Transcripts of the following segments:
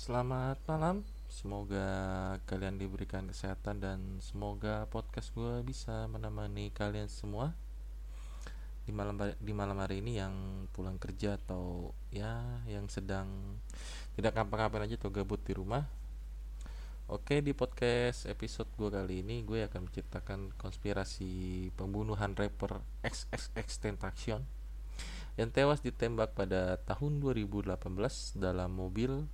Selamat malam, semoga kalian diberikan kesehatan dan semoga podcast gue bisa menemani kalian semua di malam di malam hari ini yang pulang kerja atau ya yang sedang tidak ngapa-ngapain aja atau gabut di rumah. Oke di podcast episode gue kali ini gue akan menceritakan konspirasi pembunuhan rapper XXX Tentacion yang tewas ditembak pada tahun 2018 dalam mobil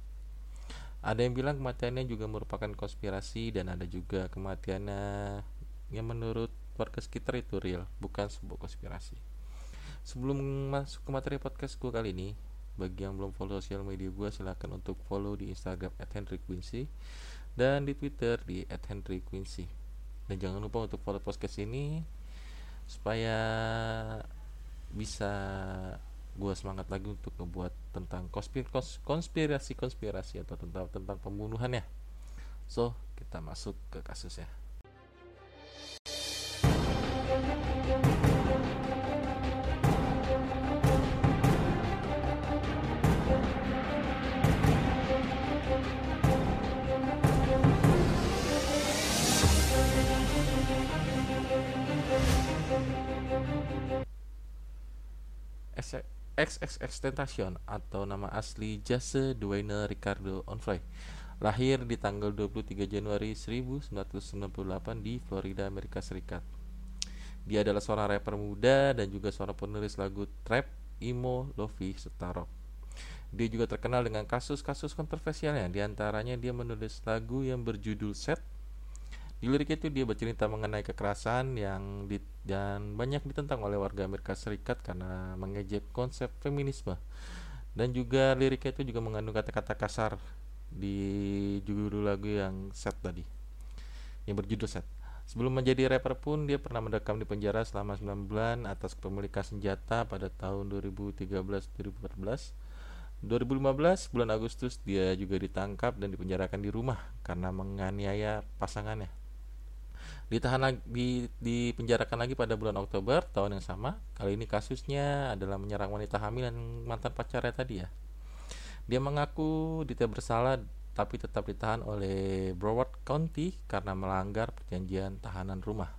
ada yang bilang kematiannya juga merupakan konspirasi dan ada juga kematiannya yang menurut warga sekitar itu real, bukan sebuah konspirasi. Sebelum masuk ke materi podcast gue kali ini, bagi yang belum follow sosial media gue silahkan untuk follow di Instagram @henryquincy dan di Twitter di @henryquincy. Dan jangan lupa untuk follow podcast ini supaya bisa gue semangat lagi untuk ngebuat tentang konspirasi konspirasi atau tentang tentang pembunuhan ya. So kita masuk ke kasusnya XXX Tentacion atau nama asli Jase Duane Ricardo Onfray lahir di tanggal 23 Januari 1998 di Florida, Amerika Serikat. Dia adalah seorang rapper muda dan juga seorang penulis lagu trap, emo, lofi, serta rock. Dia juga terkenal dengan kasus-kasus kontroversialnya, di antaranya dia menulis lagu yang berjudul Set di lirik itu dia bercerita mengenai kekerasan yang di, dan banyak ditentang oleh warga Amerika Serikat karena mengejek konsep feminisme. Dan juga liriknya itu juga mengandung kata-kata kasar di judul lagu yang set tadi. Yang berjudul set. Sebelum menjadi rapper pun dia pernah mendekam di penjara selama 9 bulan atas kepemilikan senjata pada tahun 2013-2014. 2015 bulan Agustus dia juga ditangkap dan dipenjarakan di rumah karena menganiaya pasangannya ditahan lagi di, dipenjarakan lagi pada bulan Oktober tahun yang sama. Kali ini kasusnya adalah menyerang wanita hamil dan mantan pacarnya tadi ya. Dia mengaku tidak bersalah tapi tetap ditahan oleh Broward County karena melanggar perjanjian tahanan rumah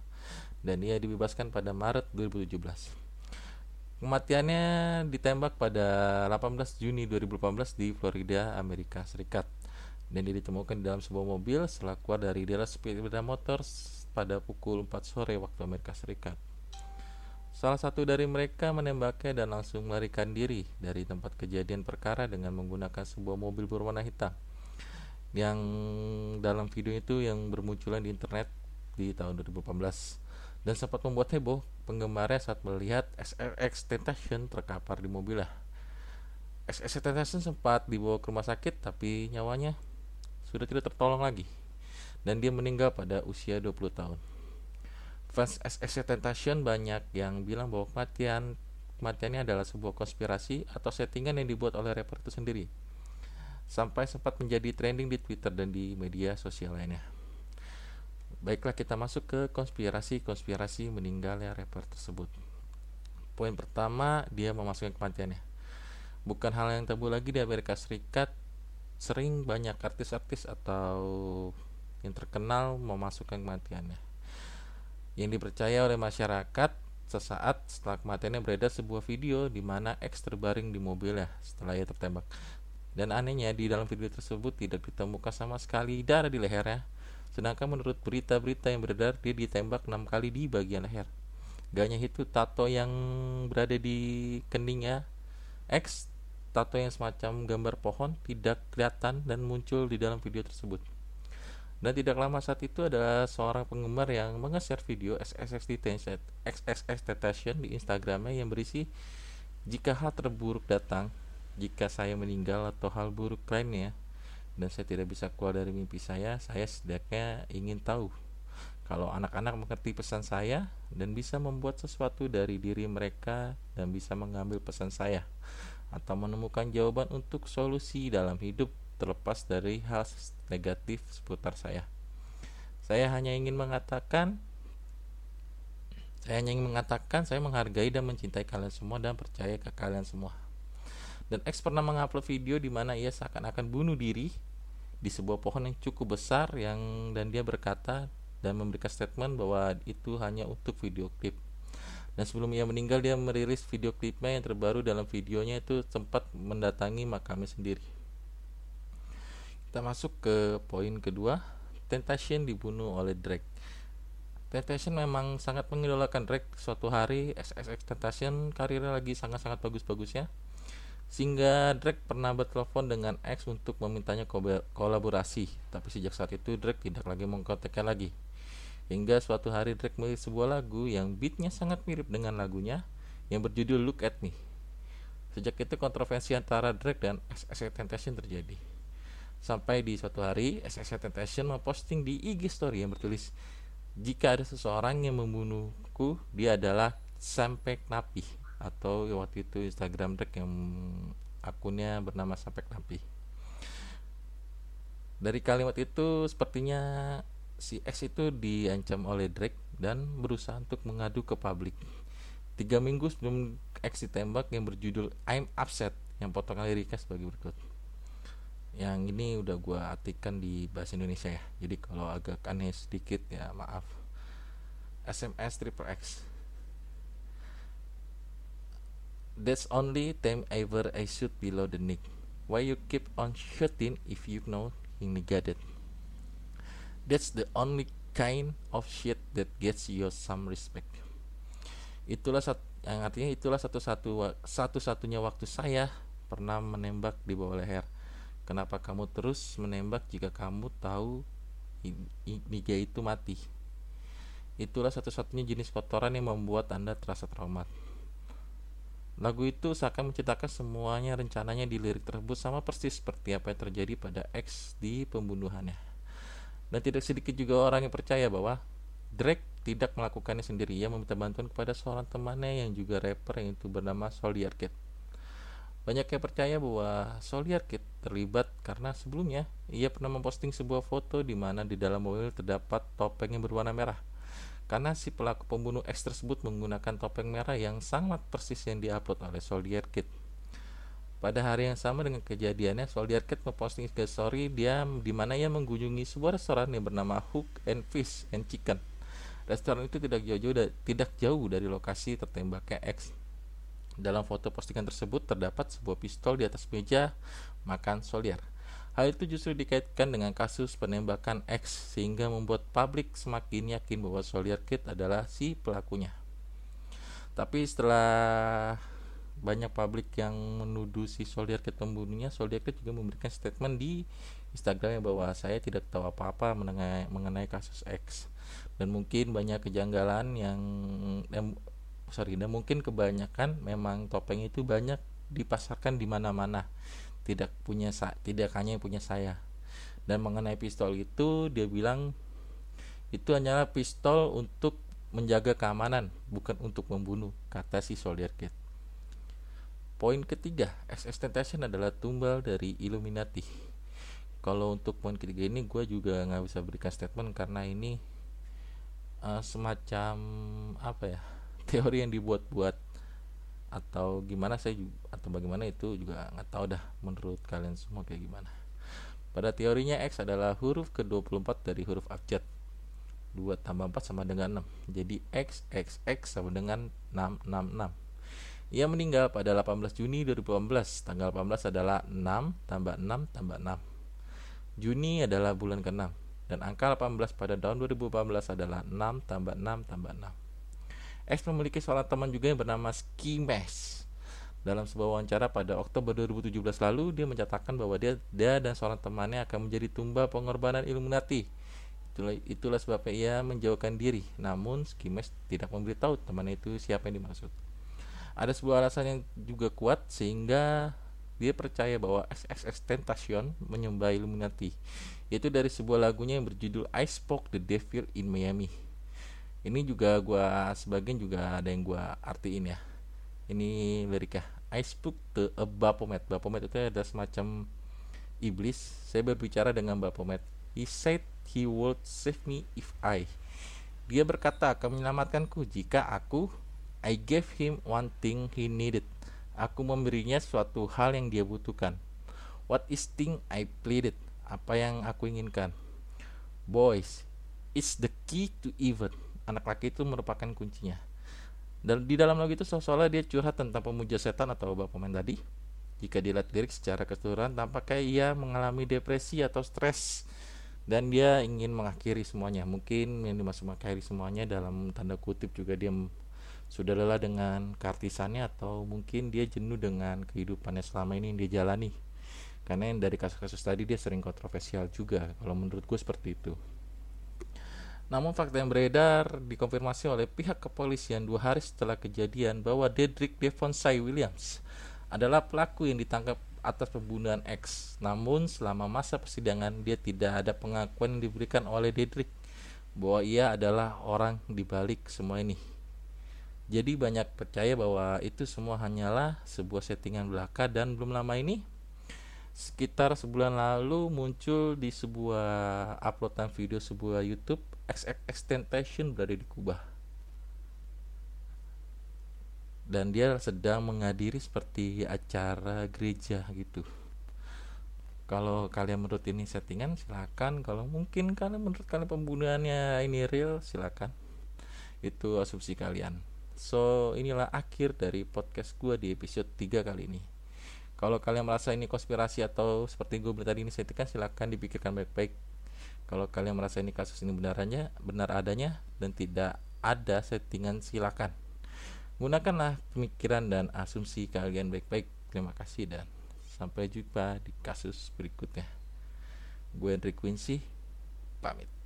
dan ia dibebaskan pada Maret 2017. Kematiannya ditembak pada 18 Juni 2018 di Florida, Amerika Serikat. Dan dia ditemukan di dalam sebuah mobil setelah keluar dari daerah sepeda motor pada pukul 4 sore waktu Amerika Serikat. Salah satu dari mereka menembaknya dan langsung melarikan diri dari tempat kejadian perkara dengan menggunakan sebuah mobil berwarna hitam. Yang dalam video itu yang bermunculan di internet di tahun 2018 dan sempat membuat heboh penggemarnya saat melihat SRX Tentation terkapar di mobilnya. SRX Tentation sempat dibawa ke rumah sakit tapi nyawanya sudah tidak tertolong lagi dan dia meninggal pada usia 20 tahun. Fans SS Tentation banyak yang bilang bahwa kematian kematiannya adalah sebuah konspirasi atau settingan yang dibuat oleh rapper itu sendiri. Sampai sempat menjadi trending di Twitter dan di media sosial lainnya. Baiklah kita masuk ke konspirasi-konspirasi meninggalnya rapper tersebut. Poin pertama, dia memasukkan kematiannya. Bukan hal yang tabu lagi di Amerika Serikat, sering banyak artis-artis atau yang terkenal memasukkan kematiannya. Yang dipercaya oleh masyarakat sesaat setelah kematiannya beredar sebuah video di mana X terbaring di mobilnya setelah ia tertembak. Dan anehnya di dalam video tersebut tidak ditemukan sama sekali darah di lehernya. Sedangkan menurut berita-berita yang beredar dia ditembak enam kali di bagian leher. Gaknya itu tato yang berada di keningnya X tato yang semacam gambar pohon tidak kelihatan dan muncul di dalam video tersebut. Dan tidak lama saat itu ada seorang penggemar yang menge-share video XXX Detention, XXX Detention di Instagramnya yang berisi jika hal terburuk datang, jika saya meninggal atau hal buruk lainnya, dan saya tidak bisa keluar dari mimpi saya, saya setidaknya ingin tahu kalau anak-anak mengerti pesan saya dan bisa membuat sesuatu dari diri mereka dan bisa mengambil pesan saya atau menemukan jawaban untuk solusi dalam hidup terlepas dari hal negatif seputar saya. Saya hanya ingin mengatakan saya hanya ingin mengatakan saya menghargai dan mencintai kalian semua dan percaya ke kalian semua. Dan X pernah mengupload video di mana ia seakan-akan bunuh diri di sebuah pohon yang cukup besar yang dan dia berkata dan memberikan statement bahwa itu hanya untuk video klip. Dan sebelum ia meninggal dia merilis video klipnya yang terbaru dalam videonya itu sempat mendatangi makamnya sendiri. Kita masuk ke poin kedua, Temptation dibunuh oleh Drake. Temptation memang sangat mengidolakan Drake. Suatu hari XXX Temptation karirnya lagi sangat-sangat bagus-bagusnya sehingga Drake pernah bertelepon dengan X untuk memintanya kolaborasi, tapi sejak saat itu Drake tidak lagi mengkontaknya lagi. Hingga suatu hari Drake melihat sebuah lagu yang beatnya sangat mirip dengan lagunya yang berjudul Look at Me. Sejak itu kontroversi antara Drake dan SSC Temptation terjadi. Sampai di suatu hari SSC Temptation memposting di IG story yang bertulis jika ada seseorang yang membunuhku, dia adalah Sampai Napi atau waktu itu Instagram Drake yang akunnya bernama Sampai Napi. Dari kalimat itu sepertinya si X itu diancam oleh Drake dan berusaha untuk mengadu ke publik. Tiga minggu sebelum X ditembak yang berjudul I'm Upset yang potongan liriknya sebagai berikut. Yang ini udah gue artikan di bahasa Indonesia ya. Jadi kalau agak aneh sedikit ya maaf. SMS triple X That's only time ever I shoot below the neck. Why you keep on shooting if you know you it? That's the only kind of shit that gets you some respect. Itulah satu yang artinya itulah satu-satu satu-satunya waktu saya pernah menembak di bawah leher. Kenapa kamu terus menembak jika kamu tahu Niga itu mati? Itulah satu-satunya jenis kotoran yang membuat Anda terasa traumat. Lagu itu seakan menceritakan semuanya rencananya di lirik tersebut sama persis seperti apa yang terjadi pada X di pembunuhannya. Dan tidak sedikit juga orang yang percaya bahwa Drake tidak melakukannya sendiri. Ia meminta bantuan kepada seorang temannya yang juga rapper yang itu bernama Soldier Kid. Banyak yang percaya bahwa Soldier Kid terlibat karena sebelumnya ia pernah memposting sebuah foto di mana di dalam mobil terdapat topeng yang berwarna merah karena si pelaku pembunuh X tersebut menggunakan topeng merah yang sangat persis yang diupload oleh Soldier Kid. Pada hari yang sama dengan kejadiannya, Soldier Kid memposting ke story dia di mana ia mengunjungi sebuah restoran yang bernama Hook and Fish and Chicken. Restoran itu tidak jauh-jauh tidak jauh dari lokasi tertembaknya X. Dalam foto postingan tersebut terdapat sebuah pistol di atas meja makan Soldier. Hal itu justru dikaitkan dengan kasus penembakan X sehingga membuat publik semakin yakin bahwa Soldier Kid adalah si pelakunya. Tapi setelah banyak publik yang menuduh si Soldier Kid pembunuhnya, Soldier Kid juga memberikan statement di Instagramnya bahwa saya tidak tahu apa-apa mengenai, mengenai kasus X dan mungkin banyak kejanggalan yang dan mungkin kebanyakan memang topeng itu banyak dipasarkan di mana-mana. Tidak punya tidak hanya yang punya saya. Dan mengenai pistol itu dia bilang itu hanyalah pistol untuk menjaga keamanan bukan untuk membunuh kata si Soldier Kid. Poin ketiga SS Temptation adalah tumbal dari Illuminati. Kalau untuk poin ketiga ini gue juga nggak bisa berikan statement karena ini uh, semacam apa ya teori yang dibuat-buat atau gimana saya juga, atau bagaimana itu juga nggak tahu dah menurut kalian semua kayak gimana. Pada teorinya X adalah huruf ke-24 dari huruf abjad. 2 tambah 4 sama dengan 6 jadi X X X sama dengan 666 ia meninggal pada 18 Juni 2018 tanggal 18 adalah 6 tambah 6 tambah 6 Juni adalah bulan ke-6 dan angka 18 pada tahun 2018 adalah 6 tambah 6 tambah 6 X memiliki seorang teman juga yang bernama Skimes. Dalam sebuah wawancara pada Oktober 2017 lalu, dia mencatatkan bahwa dia, dia dan seorang temannya akan menjadi tumbal pengorbanan Illuminati. Itulah, itulah sebabnya ia menjauhkan diri. Namun, Skimes tidak memberitahu temannya itu siapa yang dimaksud. Ada sebuah alasan yang juga kuat sehingga dia percaya bahwa XXX Tentation menyembah Illuminati. Yaitu dari sebuah lagunya yang berjudul I Spoke the Devil in Miami ini juga gua sebagian juga ada yang gua artiin ya. Ini liriknya I spoke to a Baphomet Baphomet itu ada semacam iblis. Saya berbicara dengan Baphomet he said he would save me if I. Dia berkata akan menyelamatkanku jika aku I gave him one thing he needed. Aku memberinya suatu hal yang dia butuhkan. What is thing I pleaded? Apa yang aku inginkan. Boys, is the key to event. Anak laki itu merupakan kuncinya. Dan di dalam lagu itu seolah-olah dia curhat tentang pemuja setan atau bapak pemain tadi. Jika dilihat lirik secara keseluruhan, tampaknya ia mengalami depresi atau stres dan dia ingin mengakhiri semuanya. Mungkin yang dimaksud mengakhiri semuanya dalam tanda kutip juga dia sudah lelah dengan kartisannya atau mungkin dia jenuh dengan kehidupannya selama ini yang dia jalani. Karena yang dari kasus-kasus tadi dia sering kontroversial juga. Kalau menurut gue seperti itu. Namun fakta yang beredar dikonfirmasi oleh pihak kepolisian dua hari setelah kejadian bahwa Dedrick Devonsai Williams adalah pelaku yang ditangkap atas pembunuhan X. Namun selama masa persidangan dia tidak ada pengakuan yang diberikan oleh Dedrick bahwa ia adalah orang di balik semua ini. Jadi banyak percaya bahwa itu semua hanyalah sebuah settingan belaka dan belum lama ini sekitar sebulan lalu muncul di sebuah uploadan video sebuah YouTube XXXTentacion berada di Kubah. Dan dia sedang menghadiri seperti acara gereja gitu. Kalau kalian menurut ini settingan silakan. Kalau mungkin kalian menurut kalian pembunuhannya ini real silakan. Itu asumsi kalian. So inilah akhir dari podcast gue di episode 3 kali ini. Kalau kalian merasa ini konspirasi atau seperti gue bilang tadi ini settingan silakan dipikirkan baik-baik kalau kalian merasa ini kasus ini benarnya benar adanya dan tidak ada settingan silakan Gunakanlah pemikiran dan asumsi kalian baik-baik. Terima kasih dan sampai jumpa di kasus berikutnya. Gue Henry Quincy, pamit.